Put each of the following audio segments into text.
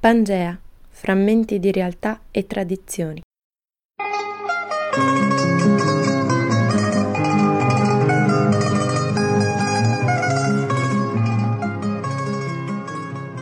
Pangea, frammenti di realtà e tradizioni.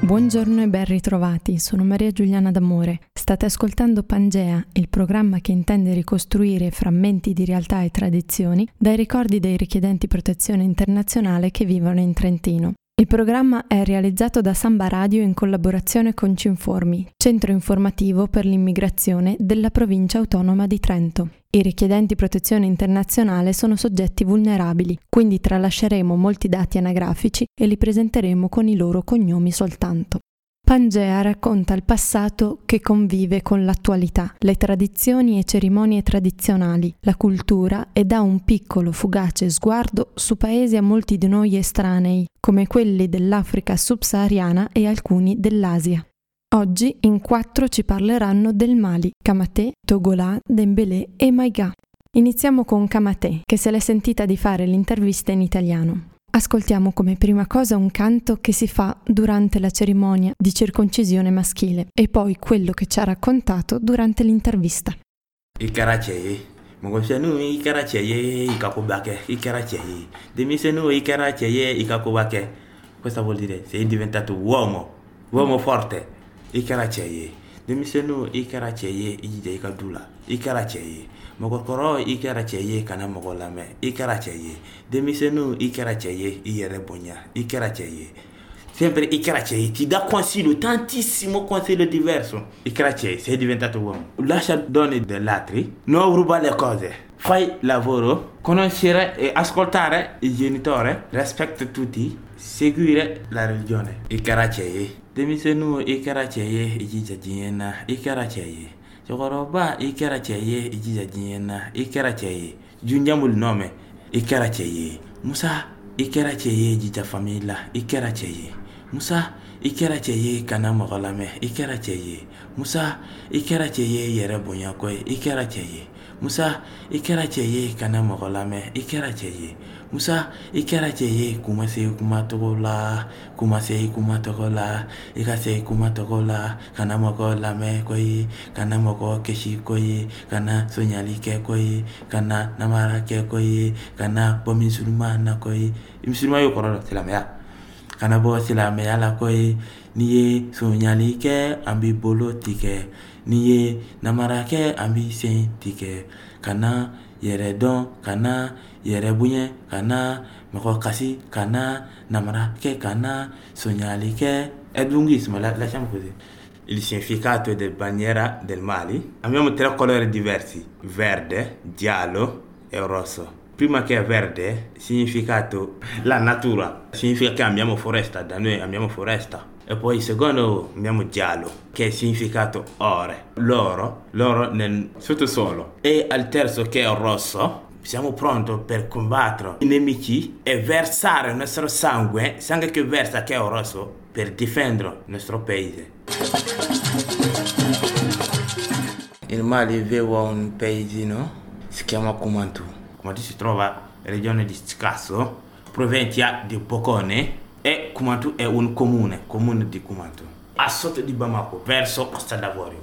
Buongiorno e ben ritrovati, sono Maria Giuliana D'Amore. State ascoltando Pangea, il programma che intende ricostruire frammenti di realtà e tradizioni dai ricordi dei richiedenti protezione internazionale che vivono in Trentino. Il programma è realizzato da Samba Radio in collaborazione con Cinformi, centro informativo per l'immigrazione della provincia autonoma di Trento. I richiedenti protezione internazionale sono soggetti vulnerabili, quindi tralasceremo molti dati anagrafici e li presenteremo con i loro cognomi soltanto. Pangea racconta il passato che convive con l'attualità, le tradizioni e cerimonie tradizionali, la cultura e dà un piccolo, fugace sguardo su paesi a molti di noi estranei, come quelli dell'Africa subsahariana e alcuni dell'Asia. Oggi in quattro ci parleranno del Mali, Kamate, Togolà, Dembélé e Maiga. Iniziamo con Kamate, che se l'è sentita di fare l'intervista in italiano. Ascoltiamo come prima cosa un canto che si fa durante la cerimonia di circoncisione maschile e poi quello che ci ha raccontato durante l'intervista. I caracei, mongosenu i caracei, i capobake, i caracei, demisenu i caracei, i capobake. Questo vuol dire sei diventato uomo, uomo forte, i caracei. Demisenu i caracei, i jide i kadula, i caracei. Mɔgɔkɔrɔ i kɛra cɛ ye kana mɔgɔ lamɛn. I kɛra cɛ ye. Denmisɛnninw i kɛra cɛ ye i yɛrɛ bonya. I kɛra cɛ ye. Sempre i kɛra cɛ ye. Ti da consiglio tantissimo consiglio diverso i kɛra cɛ ye. Sei diventato uomo lascia donne degli altri non ruba le cose fai lavoro conoscere e ascoltare il genitore rispetta tutti. Seguire la religione. I kɛra cɛ ye. Denmisɛnninw i kɛra cɛ ye. I jija diɲɛ na. I kɛra cɛ ye cɛkɔrɔba i kɛra cɛ ye i jija diɲɛ na i kɛra cɛ ye junjamuli nɔmɛ i kɛra cɛ ye musa i kɛra cɛ ye jija famille la i kɛra cɛ ye musa i kɛra cɛ ye kana mɔgɔ lamɛn i kɛra cɛ ye musa i kɛra cɛ ye yɛrɛ bonya kɔ ye i kɛra cɛ ye musa i kɛra cɛ ye kana mɔgɔ lamɛn i kɛra cɛ ye musa i kɛra cɛ ye kuma se kumacogo la kuma se kumacogo la i ka se kumacogo la kana mɔgɔ lamɛn koyi kana mɔgɔ kisi ye kana sonyali kɛ koyi kana namara kɛ koyi kana bɔ misilima na koyi misilima y'o kɔrɔ dɔ silamɛya kana bɔ silamɛya la koyi n'i ye sonyali kɛ an b'i bolo tigɛ n'i ye namara kɛ an b'i sen tigɛ kana yɛrɛ dɔn kana yɛrɛ bonya kana mɔgɔ kasi kana namara kɛ kana sonyali kɛ è lunghissimo lasciamo così il significato del bandiera del Mali. Abbiamo tre colori diversi verde giallo e rosso. Prima che verde significato la natura. Significa che abbiamo foresta da noi abbiamo foresta e poi il secondo abbiamo giallo che è significato ore. L'oro l'oro nel sottosuolo. E al terzo che è rosso siamo pronti per combattere i nemici e versare il nostro sangue sangue che versa che è rosso per difendere il nostro paese. Il Mali aveva un paesino si chiama Kumantu. Kumantu si trova? Regione di Scasso provincia di Bocone e Kumantu è un comune, comune di Kumantu, a sotto di Bamako, verso Costa d'Avorio.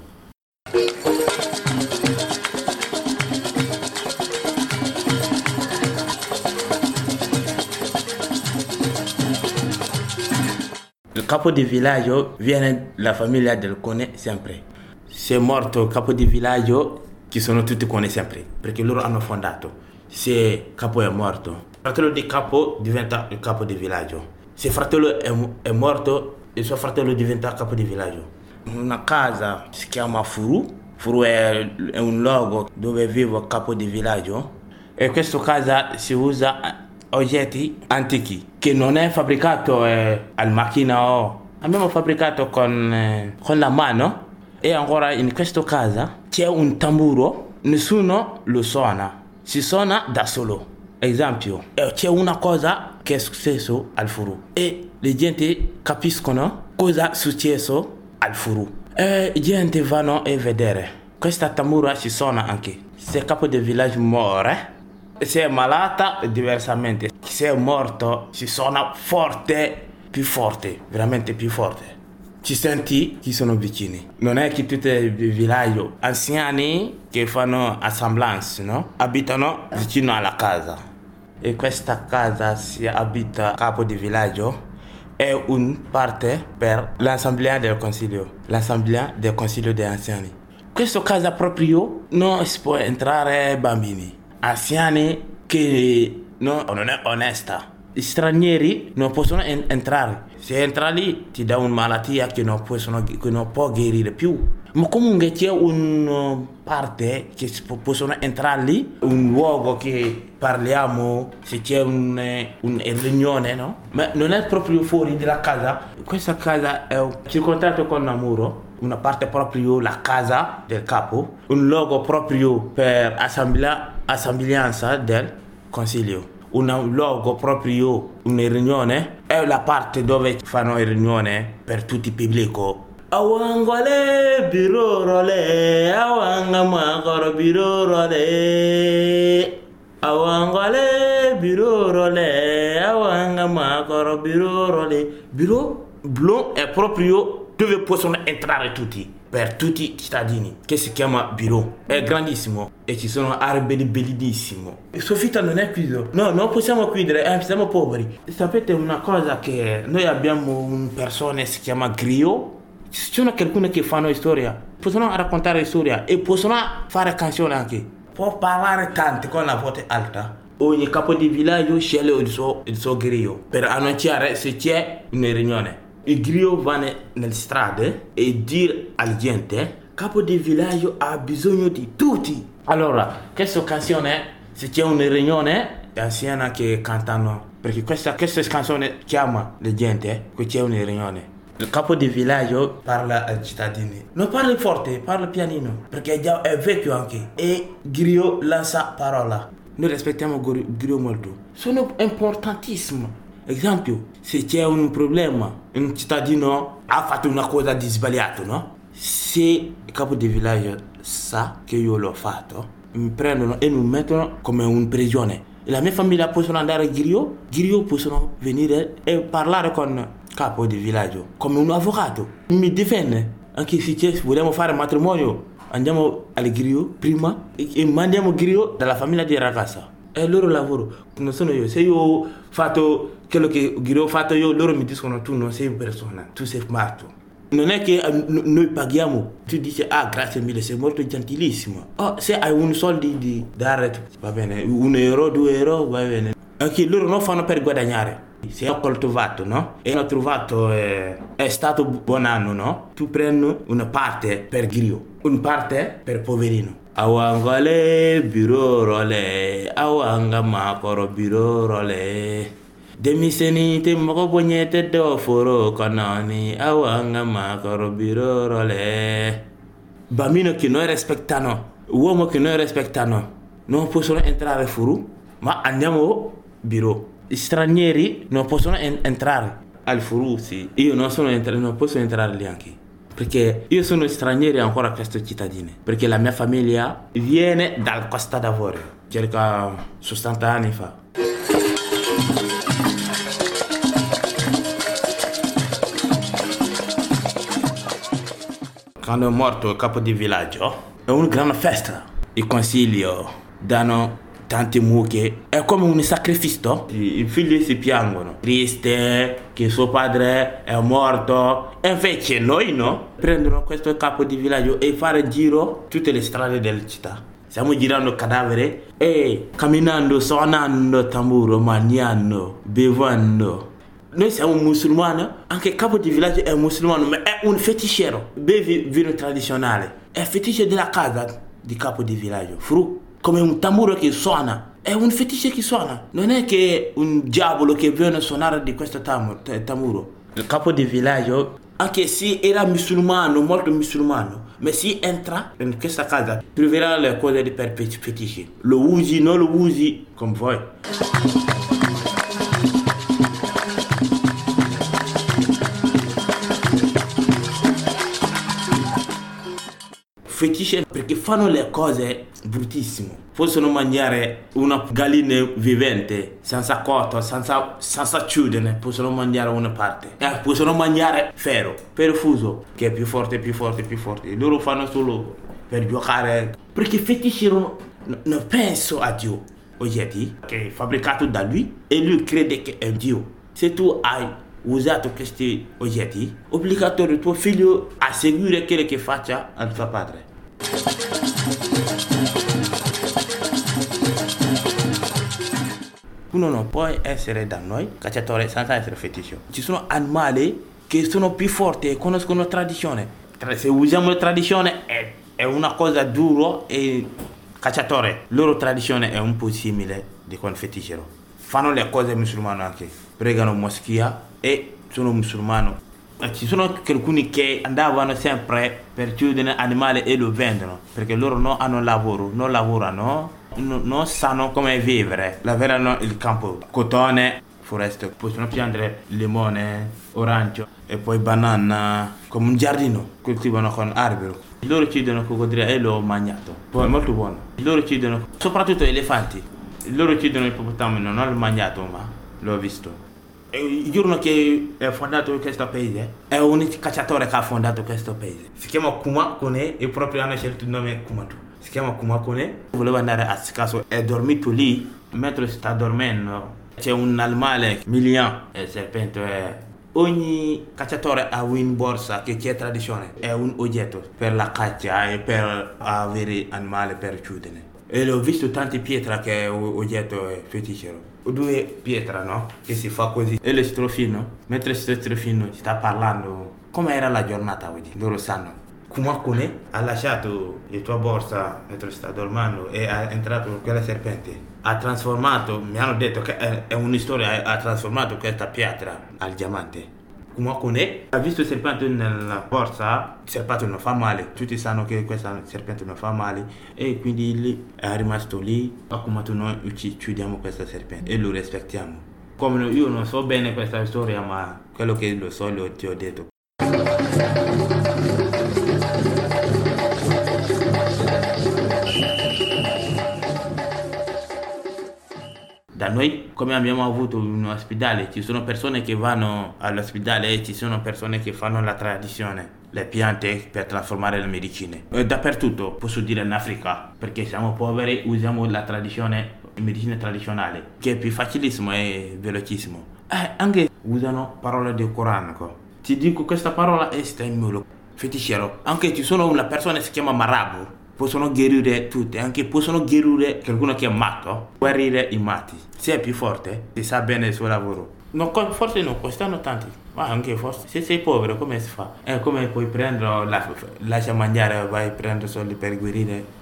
Il capo di villaggio viene la famiglia del Cone sempre. Se è morto il capo di villaggio, ci sono tutti Cone sempre, perché loro hanno fondato. Se il capo è morto, fratello di capo diventa il capo di villaggio se fratello è, è, morto il suo fratello diventa capo di villaggio. Una casa si chiama Furu, Furu è, è un luogo dove vive il capo di villaggio e questa casa si usa oggetti antichi che non è fabbricato eh, al macchina o abbiamo fabbricato con, eh, con la mano e ancora in questa casa c'è un tamburo, nessuno lo suona, si suona da solo. Esempio, c'è una cosa successo al furu e le gente capiscono cosa è successo al furu e gente vanno a vedere. Questa tambura si suona anche. Se il capo del villaggio muore, se è malata diversamente. Se è morto si suona forte, più forte, veramente più forte. ci senti chi sono vicini. Non è che tutti i villaggi anziani che fanno assemblanze, no? Abitano vicino alla casa. E questa casa si abita capo di villaggio è una parte per l'assemblea del consiglio, l'assemblea del consiglio degli anziani. Questa casa proprio non si può entrare bambini, anziani che no, non è onesta. Gli stranieri non possono en- entrare. Se entra lì ti dà una malattia che non, possono, che non può guarire più. Ma comunque c'è una parte che possono entrare lì, un luogo che parliamo, se c'è un, un riunione, no? Ma non è proprio fuori dalla casa. Questa casa è circondata con un muro una parte proprio la casa del capo, un luogo proprio per assemblea, assemblanza del consiglio un luogo proprio, una riunione, è la parte dove fanno riunione per tutti il pubblico. Awangole birorole, awanga makoro birorole. Awangole birorole, awanga makoro birorole. Biro, blu è proprio dove possono entrare tutti per tutti i cittadini che si chiama Biro. È grandissimo e ci sono alberi bellissimi. Il soffitto non è chiuso. No, non possiamo chiudere, eh, siamo poveri. Sapete una cosa che noi abbiamo un persona che si chiama Grio. Ci sono qualcuno che fanno storia, possono raccontare storia e possono fare canzoni anche. Può parlare tanto con la voce alta. Ogni capo di villaggio sceglie il suo, il suo griot per annunciare se c'è una riunione. Il griot va nelle strade e dice alla gente capo di villaggio ha bisogno di tutti. Allora, questa canzone, se c'è una riunione, è anziana che cantano, perché questa, questa canzone chiama la gente che c'è una riunione. Il capo di villaggio parla ai cittadini. Non parla forte, parla pianino, perché è, già, è vecchio anche. E griot lancia parola. Noi rispettiamo griot molto. Sono importantissimo Esempio, se c'è un problema, un cittadino ha fatto una cosa di sbagliato, no? Se il capo di villaggio sa che io l'ho fatto, mi prendono e mi mettono come un prigione. La mia famiglia possono andare a Ghirio, Ghirio possono venire e parlare con capo di villaggio come un avvocato. Mi difende. Anche se vogliamo fare matrimonio, andiamo al Ghirio prima e mandiamo Ghirio dalla famiglia di ragazza. È il loro lavoro, non sono io. Se io ho fatto quello che ho fatto io, loro mi dicono tu non sei persona, tu sei matto. Non è che uh, noi paghiamo, tu dici ah grazie mille, sei molto gentilissimo. Oh, se hai un soldo di dare, va bene, un euro, due euro, va bene. Anche loro non fanno per guadagnare. Se ho coltivato, no? E ho trovato, eh, è stato buon anno, no? Tu prendi una parte per grio, una parte per poverino. Awangale birorole, awanga makoro birorole. denmisɛnnin tɛ mɔgɔ bonya tɛ dɔ foro kɔnɔ ni aw an ka maakɔrɔ lɛ bambino che noi rispettano uomo che noi rispettano non possono entrare furu ma andiamo biro stranieri non possono en- entrare. Al furu sì io non sono entra- non posso entrare lì anche. Perché io sono straniero ancora a questo cittadino perché la mia famiglia viene dal Costa d'Avorio circa 60 anni fa. Quando è morto il capo di villaggio, è una grande festa. Il consiglio danno tante mucche, è come un sacrificio. I figli si piangono, triste che suo padre è morto. E invece noi no, prendono questo capo di villaggio e fare giro tutte le strade della città. Stiamo girando cadavere e camminando, suonando tamburo, mangiando, bevendo noi siamo musulmani, anche il capo di villaggio è musulmano, ma è un feticciero, bevi vino tradizionale. È feticcio della casa di capo di villaggio, fru, come un tamburo che suona. È un feticcio che suona, non è che un diavolo che viene a suonare di questo tamburo. Il capo di villaggio, anche se era musulmano, molto musulmano, ma se entra in questa casa, troverà le cose di per feticci. Lo usi, non lo usi, come vuoi. Fetisce perché fanno le cose bruttissime. Possono mangiare una gallina vivente senza cotto, senza, senza chiudere, possono mangiare una parte. Eh, possono mangiare ferro, perfuso, che è più forte, più forte, più forte. Loro fanno solo per giocare. Perché fetisce non, non penso a Dio. Oggetti che è fabbricato da lui e lui crede che è Dio. Se tu hai usato questi oggetti, obbligatorio tuo figlio a seguire quello che faccia al suo padre. Uno non può essere da noi cacciatore senza essere feticcio. Ci sono animali che sono più forti e conoscono la tradizione. Se usiamo la tradizione è, è una cosa dura e cacciatore. Loro tradizione è un po' simile di quel feticero. Fanno le cose musulmane anche. Pregano moschea e sono musulmano. Ci sono alcuni che andavano sempre per chiudere animali e lo vendono perché loro non hanno lavoro, non lavorano, non sanno come vivere, lavorano il campo, cotone, foreste, possono piantare limone, orange e poi banana, come un giardino, coltivano con alberi. Loro chiudono coccodrillo e l'ho mangiato, poi è molto buono. Loro chiudono, soprattutto elefanti, loro chiudono il ippopotamo, non l'ho mangiato ma l'ho visto il giorno che è fondato questo paese? è un cacciatore che ha fondato questo paese. Si chiama Kuma Kone e proprio hanno scelto il nome Kumatu si chiama Kuma Kone. Voleva andare a caso è dormito lì mentre sta dormendo c'è un animale milione il serpente è ogni cacciatore ha un borsa che c'è tradizione è un oggetto per la caccia e per avere animale per chiudere. E ho visto tante pietre che è un oggetto feticero due pietre, no? Che si fa così. E lo strofino, mentre sto strofino sta parlando come era la giornata oggi, loro sanno. Kumakune ha lasciato la tua borsa mentre sta dormendo e è entrato quella serpente. Ha trasformato, mi hanno detto che è, è una storia, ha trasformato questa pietra al diamante. Kumakune ha visto il serpente nella borsa, il serpente non fa male, tutti sanno che questa serpente non fa male. E quindi lì è rimasto lì, ha comandato noi ci chiudiamo questa serpente e lo rispettiamo. Come io non so bene questa storia, ma quello che lo so lo ti ho detto. Da noi, come abbiamo avuto un ospedale, ci sono persone che vanno all'ospedale e ci sono persone che fanno la tradizione, le piante per trasformare le medicine. E dappertutto, posso dire in Africa, perché siamo poveri, usiamo la tradizione, medicina tradizionale, che è più facilissimo e velocissimo. Eh, anche usano parole del Corano. Ti dico questa parola è stemmulo, feticero. Anche ci sono una persona che si chiama Marabu, possono guarire tutte, anche possono guarire qualcuno che è matto, guarire i matti. Se è più forte, si sa bene il suo lavoro. No, forse non costano tanti, ma anche forse se sei povero come si fa? È come puoi prendere, la, lascia mangiare, vai a prendere soldi per guarire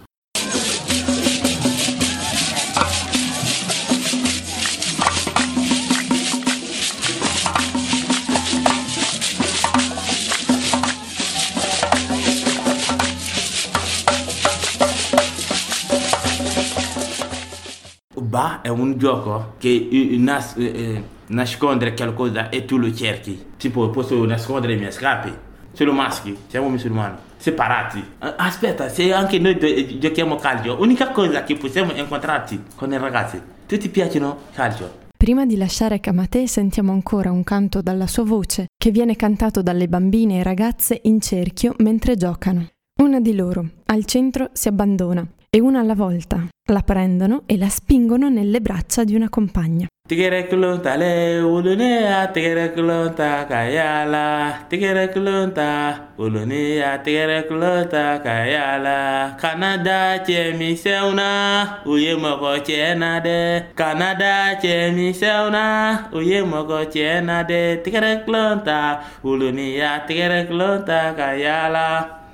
Ba è un gioco che nas- eh, nascondere qualcosa e tu lo cerchi. Tipo, posso nascondere i miei scarpe. Solo maschi, siamo musulmani, separati. Aspetta, se anche noi giochiamo calcio, l'unica cosa che possiamo incontrarci con i ragazzi, tutti piacciono calcio. Prima di lasciare Kamate sentiamo ancora un canto dalla sua voce che viene cantato dalle bambine e ragazze in cerchio mentre giocano. Una di loro, al centro, si abbandona e una alla volta la prendono e la spingono nelle braccia di una compagna.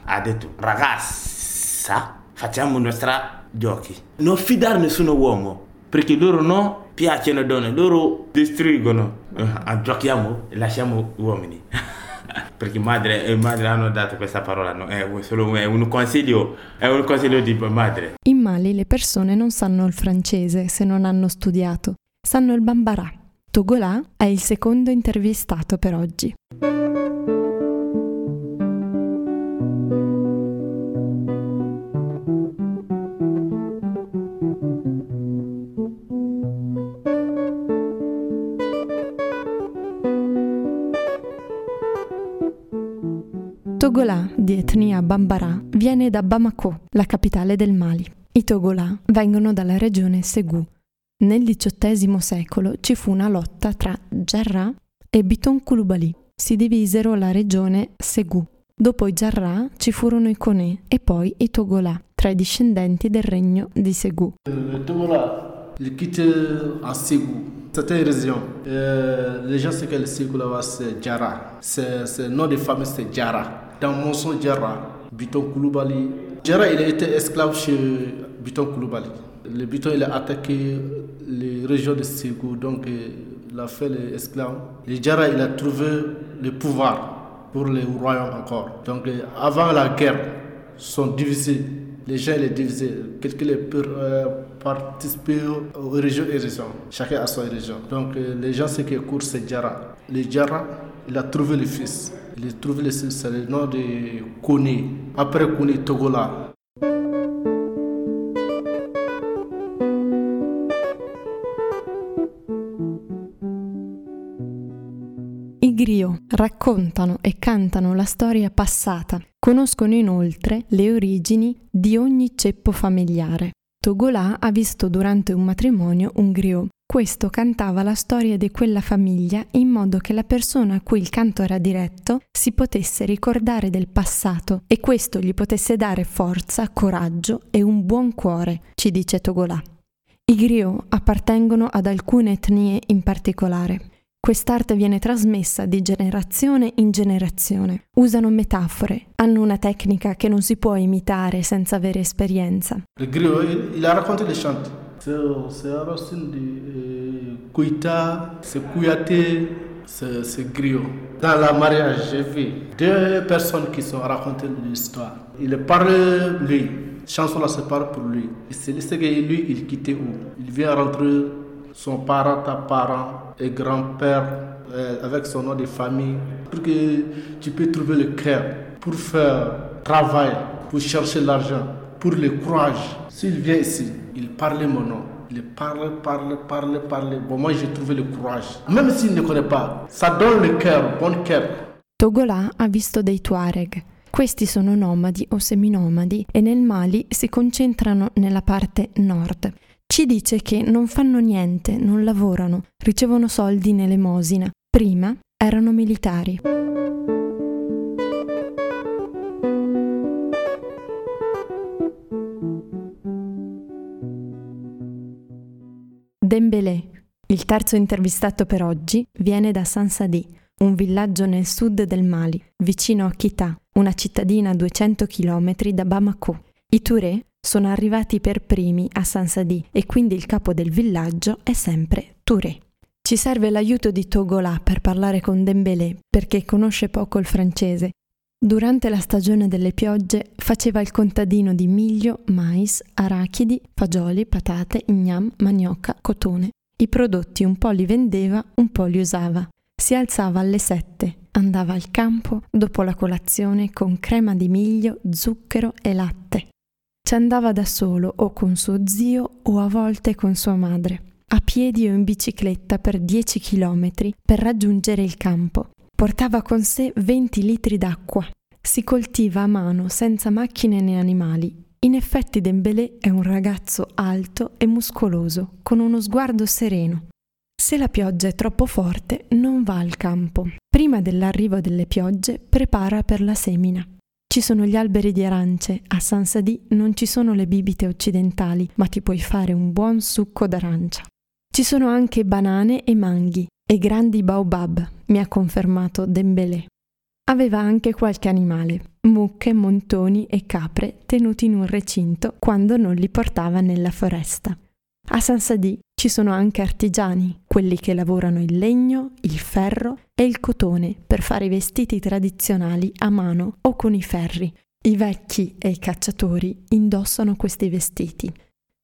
Ha detto, ragazza, facciamo i nostri giochi. Non fidare nessuno uomo, perché loro non piacciono donne, loro distruggono. Uh, giochiamo e lasciamo uomini. perché madre e madre hanno dato questa parola, no? è, solo, è, un consiglio, è un consiglio di madre. In Mali le persone non sanno il francese se non hanno studiato, sanno il bambara. Togolà è il secondo intervistato per oggi. Togola, di etnia Bambara, viene da Bamako, la capitale del Mali. I Togola vengono dalla regione Segou. Nel XVIII secolo ci fu una lotta tra Jarrah e Biton Koulibaly. Si divisero la regione Segou. Dopo i Jarrah ci furono i Kone e poi i Togola, tra i discendenti del regno di Segou. Le Togola, ils quittent en Ségou. Certaines régions, euh, les gens savent que le Ségou là-bas c'est Djara. C'est le nom de famille c'est Djara. Dans mon son Djara, Biton Koulibaly. Djara il a été esclave chez Biton Koulibaly. Le Biton il a attaqué les régions de Ségou, donc euh, il a fait les esclaves. Le Djara il a trouvé le pouvoir pour les royaumes encore. Donc euh, avant la guerre, sont divisés. Les gens les divisés. Quelqu'un les euh, participer aux régions et régions. Chacun a sa région. Donc euh, les gens, ce qui courent, c'est Djara. Le Djara, il a trouvé le fils. Il a trouvé le fils, c'est le nom de Kone. Après Kone, Togola. I griot raccontano e cantano la storia passata, conoscono inoltre le origini di ogni ceppo familiare. Togolà ha visto durante un matrimonio un griot. Questo cantava la storia di quella famiglia in modo che la persona a cui il canto era diretto si potesse ricordare del passato e questo gli potesse dare forza, coraggio e un buon cuore, ci dice Togolà. I griot appartengono ad alcune etnie in particolare. Quest'arte viene trasmessa di generazione in generazione. Usano metafore, hanno una tecnica che non si può imitare senza avere esperienza. Le griot, il, il a raconté les chants. C'est c'est un racine de euh, Koita, c'est Kouyaté, c'est griot. Dans la mariage, j'ai vu deux personnes qui sont racontées l'histoire. Il parle lui. Chanson là se parle pour lui. C'est que lui, il quittait où Il vient rentrer son parent, ta parent et grand-père euh, avec son nom de famille pour que tu peux trouver le cœur pour faire travail, pour chercher l'argent, pour le courage. S'il vient ici, il parle mon nom. Il parle, parle, parle, parle. Bon, moi, j'ai trouvé le courage. Même s'il ne connaît pas, ça donne le cœur, bon cœur. Togolà ha visto dei Tuareg. Questi sono nomadi o seminomadi e nel Mali si concentrano nella parte nord. Ci dice che non fanno niente, non lavorano, ricevono soldi in elemosina. Prima erano militari. Dembélé, il terzo intervistato per oggi, viene da Sansadi, un villaggio nel sud del Mali, vicino a Kita, una cittadina a 200 km da Bamako. I Touré sono arrivati per primi a Sansadi e quindi il capo del villaggio è sempre Touré. Ci serve l'aiuto di Togolà per parlare con Dembélé perché conosce poco il francese. Durante la stagione delle piogge faceva il contadino di miglio, mais, arachidi, fagioli, patate, ignam, manioca, cotone. I prodotti un po' li vendeva, un po' li usava. Si alzava alle sette, andava al campo dopo la colazione con crema di miglio, zucchero e latte. Ci andava da solo o con suo zio o a volte con sua madre, a piedi o in bicicletta per 10 chilometri per raggiungere il campo. Portava con sé 20 litri d'acqua. Si coltiva a mano senza macchine né animali. In effetti Dembélé è un ragazzo alto e muscoloso, con uno sguardo sereno. Se la pioggia è troppo forte, non va al campo. Prima dell'arrivo delle piogge, prepara per la semina. Ci sono gli alberi di arance, a Sansadi non ci sono le bibite occidentali, ma ti puoi fare un buon succo d'arancia. Ci sono anche banane e manghi e grandi baobab, mi ha confermato Dembélé. Aveva anche qualche animale, mucche, montoni e capre tenuti in un recinto quando non li portava nella foresta. A Sansadi ci sono anche artigiani, quelli che lavorano il legno, il ferro e il cotone per fare i vestiti tradizionali a mano o con i ferri. I vecchi e i cacciatori indossano questi vestiti.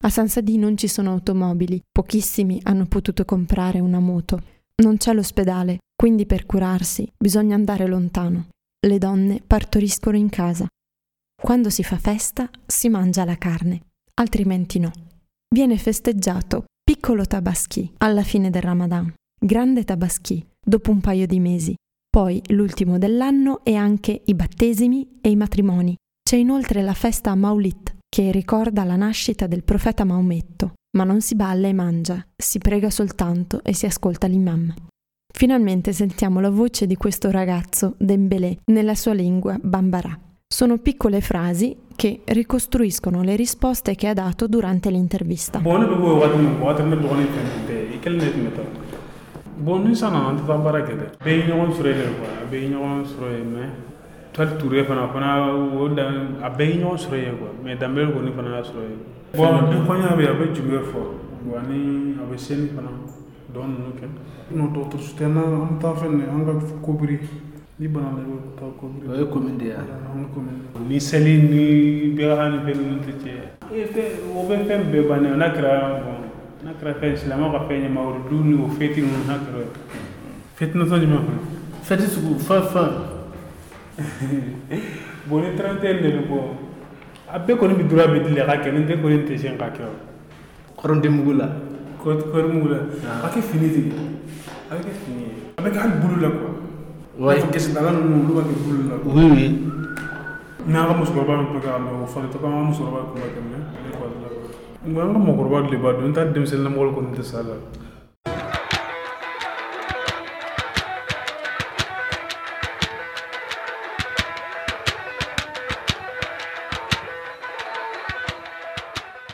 A Sansadi non ci sono automobili, pochissimi hanno potuto comprare una moto. Non c'è l'ospedale, quindi per curarsi bisogna andare lontano. Le donne partoriscono in casa. Quando si fa festa si mangia la carne, altrimenti no. Viene festeggiato piccolo Tabaschi alla fine del Ramadan, grande Tabaschi dopo un paio di mesi. poi l'ultimo dell'anno e anche i battesimi e i matrimoni. C'è inoltre la festa Maulit, che ricorda la nascita del profeta Maometto, ma non si balla e mangia, si prega soltanto e si ascolta l'imam. Finalmente sentiamo la voce di questo ragazzo, Dembélé, nella sua lingua bambara. Sono piccole frasi che ricostruiscono le risposte che ha dato durante l'intervista. Bon sana an tɛ taa baara kɛ dɛ bɛɛ ye ɲɔgɔn sɔrɔ yen de kuwa a bɛɛ ye ɲɔgɔn sɔrɔ yen mɛ tɔli ture fana fana o da a bɛɛ ye ɲɔgɔn sɔrɔ yen kuwa mɛ danbɛlɛ kɔni fana y'a sɔrɔ yen bɔn ni kɔɲɔ bɛ yen a bɛ jumɛn fɔ ani a bɛ seli fana dɔn ninnu kɛ n'o dɔgɔtɔrɔso tɛ n'an an bɛ taa fɛn an ka kobiri ni bana la i bɛ taa kobiri o ye commune de ye an commune ni seli ni bɛɛ ka ni fɛn ninnu tɛ cɛ o bɛ fɛn bɛɛ bannen n'a kɛra bɔn n'a kɛra fɛn silamɛw ka fɛn ɲɛma o du ni o fɛti ninnu n'a kɛra fɛti natɔ jumɛn fana fɛti sugu fɛn fɛn bon ni 31 de bɛ bɔ a bɛɛ kɔni bɛ dura bɛ dili a ka kɛ ni tɛ kɔni tɛ sen ka kɛ o kɔrɔndenmugu la kɔri mugu la a kɛ fini de a bɛ kɛ fini ye a bɛ kɛ hali bulu la kuwa Ouais. ninnu olu b'a kɛ bulu la oui oui n'an ka musokɔrɔba min bɛ k'a mɛ o fana tɛ ko an ka musokɔrɔba kun b'a kɛ mɛ ne kɔni la nka an ka mɔgɔkɔrɔba de b'a dɔn n t'a denmisɛnnin lamɔgɔ kɔni tɛ s'a la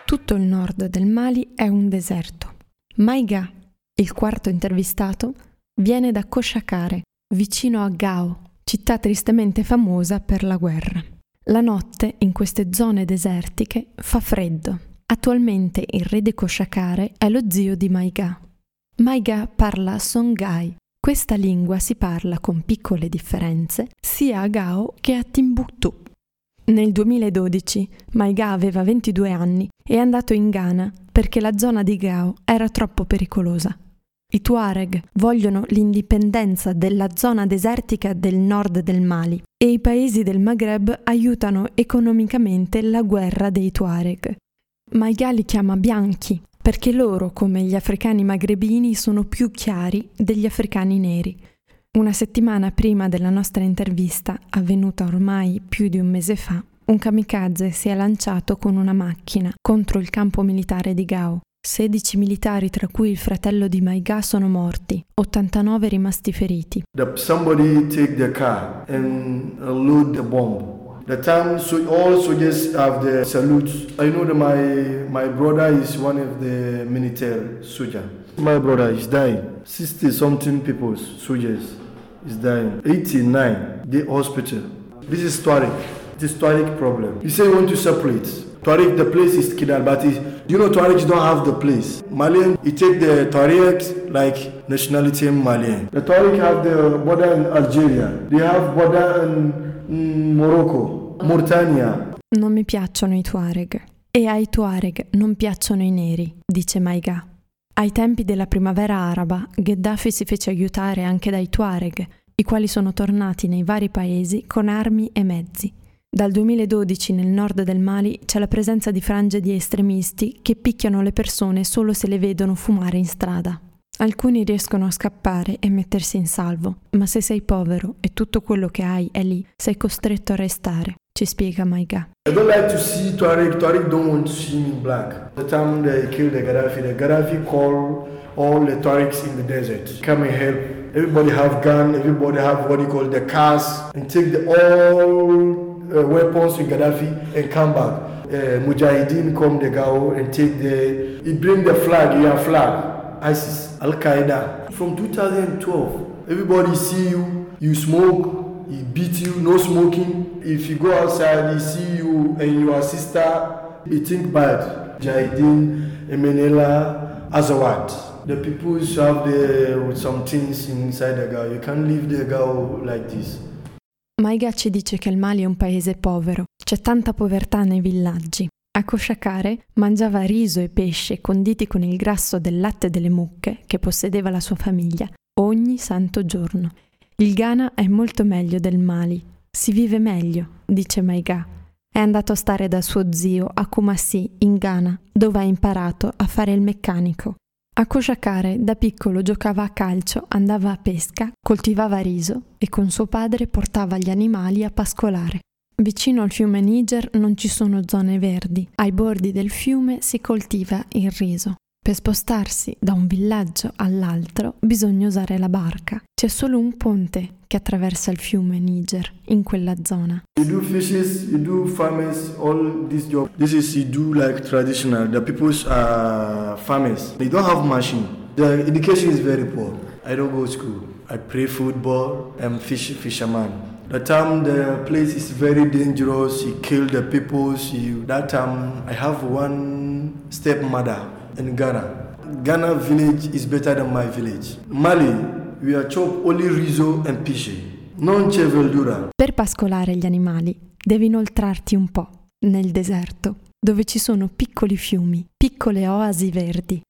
Tutto il nord del Mali è un deserto. Maiga, il quarto intervistato, viene da Koshakare, vicino a Gao, città tristemente famosa per la guerra. La notte in queste zone desertiche fa freddo. Attualmente il re di Koshakare è lo zio di Maiga. Maiga parla Songhai. Questa lingua si parla con piccole differenze sia a Gao che a Timbuktu. Nel 2012 Maiga aveva 22 anni e è andato in Ghana perché la zona di Gao era troppo pericolosa. I Tuareg vogliono l'indipendenza della zona desertica del nord del Mali e i paesi del Maghreb aiutano economicamente la guerra dei Tuareg. Maiga li chiama bianchi perché loro, come gli africani magrebini, sono più chiari degli africani neri. Una settimana prima della nostra intervista, avvenuta ormai più di un mese fa, un kamikaze si è lanciato con una macchina contro il campo militare di Gao. 16 militari, tra cui il fratello di Maiga, sono morti, 89 rimasti feriti. The, somebody take the car and load the bomb. The time so all soldiers have the salutes. I know that my my brother is one of the military soldier. My brother is dying. Sixty something people soldiers is dying. Eighty nine the hospital. This is Tuareg. It is Tuareg problem. You say want to separate. Tuareg the place is Kidal, but you know Tuaregs don't have the place. Malian, you take the Tuaregs like nationality Malian. The Tuareg have the border in Algeria. They have border in Morocco, Mauritania. Non mi piacciono i Tuareg. E ai Tuareg non piacciono i neri, dice Maiga. Ai tempi della primavera araba, Gheddafi si fece aiutare anche dai Tuareg, i quali sono tornati nei vari paesi con armi e mezzi. Dal 2012 nel nord del Mali c'è la presenza di frange di estremisti che picchiano le persone solo se le vedono fumare in strada. Alcuni riescono a scappare e mettersi in salvo, ma se sei povero e tutto quello che hai è lì, sei costretto a restare, ci spiega Maiga. I don't like to see Tuareg. Tuareg don't want to see me black. The time they killed the Gaddafi, the Gaddafi called all the Tuaregs in the desert come and help. Everybody have gun. Everybody have what you call the cars and take the all uh, weapons in Gaddafi and come back. Uh, Mujahideen come the Gao and take the. He bring the flag. Your flag. ISIS, Al Qaeda. From 2012, everybody see you. You smoke. He beat you. No smoking. If you go outside, he see you and your sister. He think bad. Mujahideen, Emenela, Azawad. The people have the, some things inside the Gao. You can't leave the Gao like this. Maiga ci dice che il Mali è un paese povero, c'è tanta povertà nei villaggi. A Koshakare mangiava riso e pesce conditi con il grasso del latte delle mucche che possedeva la sua famiglia ogni santo giorno. Il Ghana è molto meglio del Mali, si vive meglio, dice Maiga. È andato a stare da suo zio a Kumasi, in Ghana, dove ha imparato a fare il meccanico. A Koshakare da piccolo giocava a calcio, andava a pesca, coltivava riso e con suo padre portava gli animali a pascolare. Vicino al fiume Niger non ci sono zone verdi, ai bordi del fiume si coltiva il riso. Per spostarsi da un villaggio all'altro bisogna usare la barca. C'è solo un ponte che attraversa il fiume Niger in quella zona. You do fishes, you do farmers, all this job. This is you do like traditional. The people's are farmers. They don't have machine. The education is very poor. I don't go to school. I play football. I'm fish fisherman. The time the place is very dangerous. You kill the people. You, that time I have one stepmother in Ghana. Ghana village is better than my village. Mali, we are chop only riso and pisce. Non c'è verdura. Per pascolare gli animali devi inoltrarti un po' nel deserto, dove ci sono piccoli fiumi, piccole oasi verdi.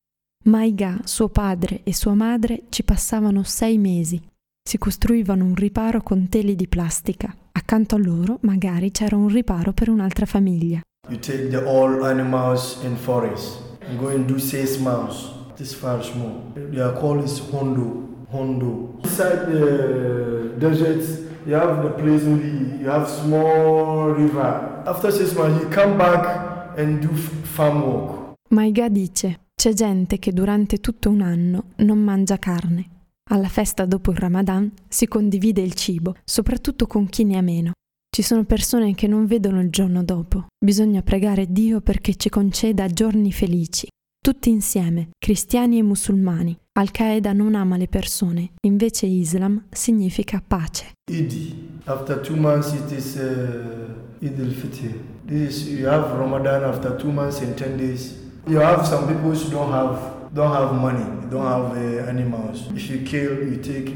Maiga, suo padre e sua madre ci passavano sei mesi. Si costruivano un riparo con teli di plastica. Accanto a loro magari c'era un riparo per un'altra famiglia. You take the all animals in forest and go and do six miles. This far small. Their call is Hondo. Hondo. Inside the desert, you have the place only, you have small river. After six months, you come back and do farm work. Maiga dice, c'è gente che durante tutto un anno non mangia carne. Alla festa dopo il Ramadan si condivide il cibo, soprattutto con chi ne ha meno. Ci sono persone che non vedono il giorno dopo. Bisogna pregare Dio perché ci conceda giorni felici. Tutti insieme, cristiani e musulmani. Al-Qaeda non ama le persone, invece Islam significa pace. Eid. After two months, it is uh, Eid al-Fitr. This is, you have Ramadan after two months and ten days. You have some people who don't have don't have money, don't have uh, animals. If you kill, you take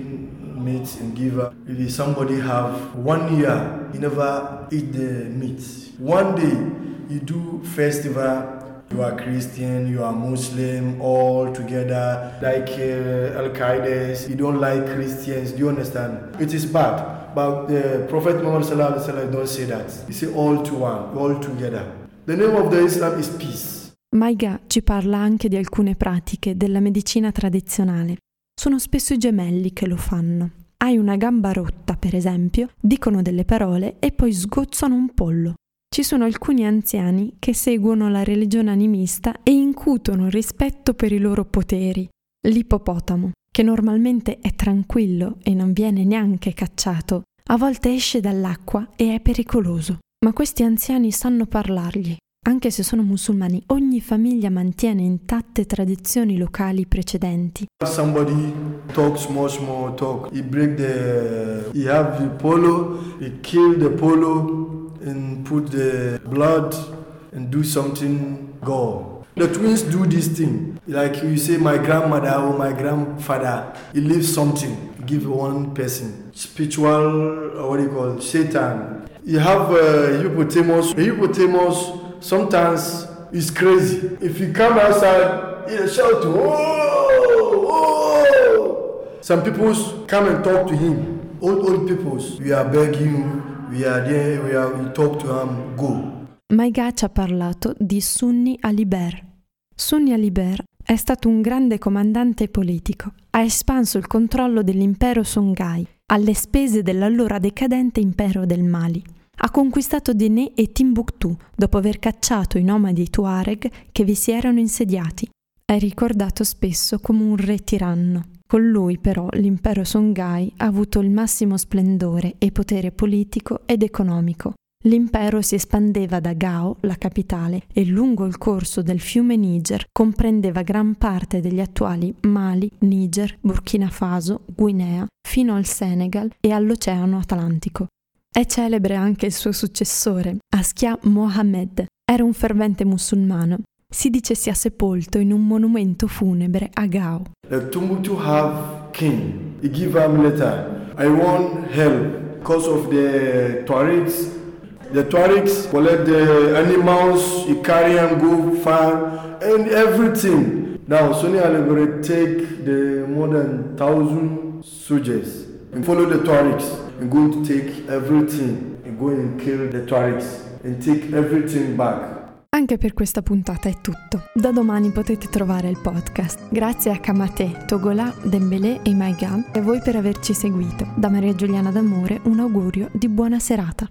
meat and give up. If somebody have one year, you never eat the meat. One day, you do festival. You are Christian, you are Muslim, all together, like uh, Al Qaeda. You don't like Christians. Do you understand? It is bad. But the Prophet Muhammad don't say that. He say all to one, all together. The name of the Islam is peace. Maiga ci parla anche di alcune pratiche della medicina tradizionale. Sono spesso i gemelli che lo fanno. Hai una gamba rotta, per esempio, dicono delle parole e poi sgozzano un pollo. Ci sono alcuni anziani che seguono la religione animista e incutono rispetto per i loro poteri. L'ippopotamo, che normalmente è tranquillo e non viene neanche cacciato, a volte esce dall'acqua e è pericoloso. Ma questi anziani sanno parlargli. Anche se sono musulmani, ogni famiglia mantiene intatte tradizioni locali precedenti. Somebody talk small, small talk. He break the, he have the polo, he kill the polo and put the blood and do something go. The twins do this thing. Like you say, my grandmother or my grandfather, he leaves something, give one person. Spiritual, what do you call? Satan. You have uh, hippopotamus. Hippopotamus sometimes it's crazy. If you come outside, he'll shout, whoa, whoa. Some people come and talk to him. Old, old people, we are begging, we are there, we, are, we talk to him, go. Maiga ha parlato di Sunni Aliber. Sunni Aliber è stato un grande comandante politico. Ha espanso il controllo dell'impero Songhai alle spese dell'allora decadente impero del Mali ha conquistato Dené e Timbuktu dopo aver cacciato i nomadi Tuareg che vi si erano insediati. È ricordato spesso come un re tiranno. Con lui però l'impero Songhai ha avuto il massimo splendore e potere politico ed economico. L'impero si espandeva da Gao, la capitale, e lungo il corso del fiume Niger comprendeva gran parte degli attuali Mali, Niger, Burkina Faso, Guinea, fino al Senegal e all'Oceano Atlantico. È celebre anche il suo successore, Askia Mohammed. Era un fervente musulmano. Si dice sia sepolto in un monumento funebre a Gao. Timbuktu have king. He give him letter. I want help because of the Tuaregs. The Tuaregs collect the animals, he carry and go far, and everything. Now, Sunni Alibere take the more than thousand soldiers and follow the Tuaregs. and going to take everything and go and kill the Tuaregs and take everything back. Anche per questa puntata è tutto. Da domani potete trovare il podcast. Grazie a Kamate, Togola, Dembélé e Maigam e a voi per averci seguito. Da Maria Giuliana D'Amore un augurio di buona serata.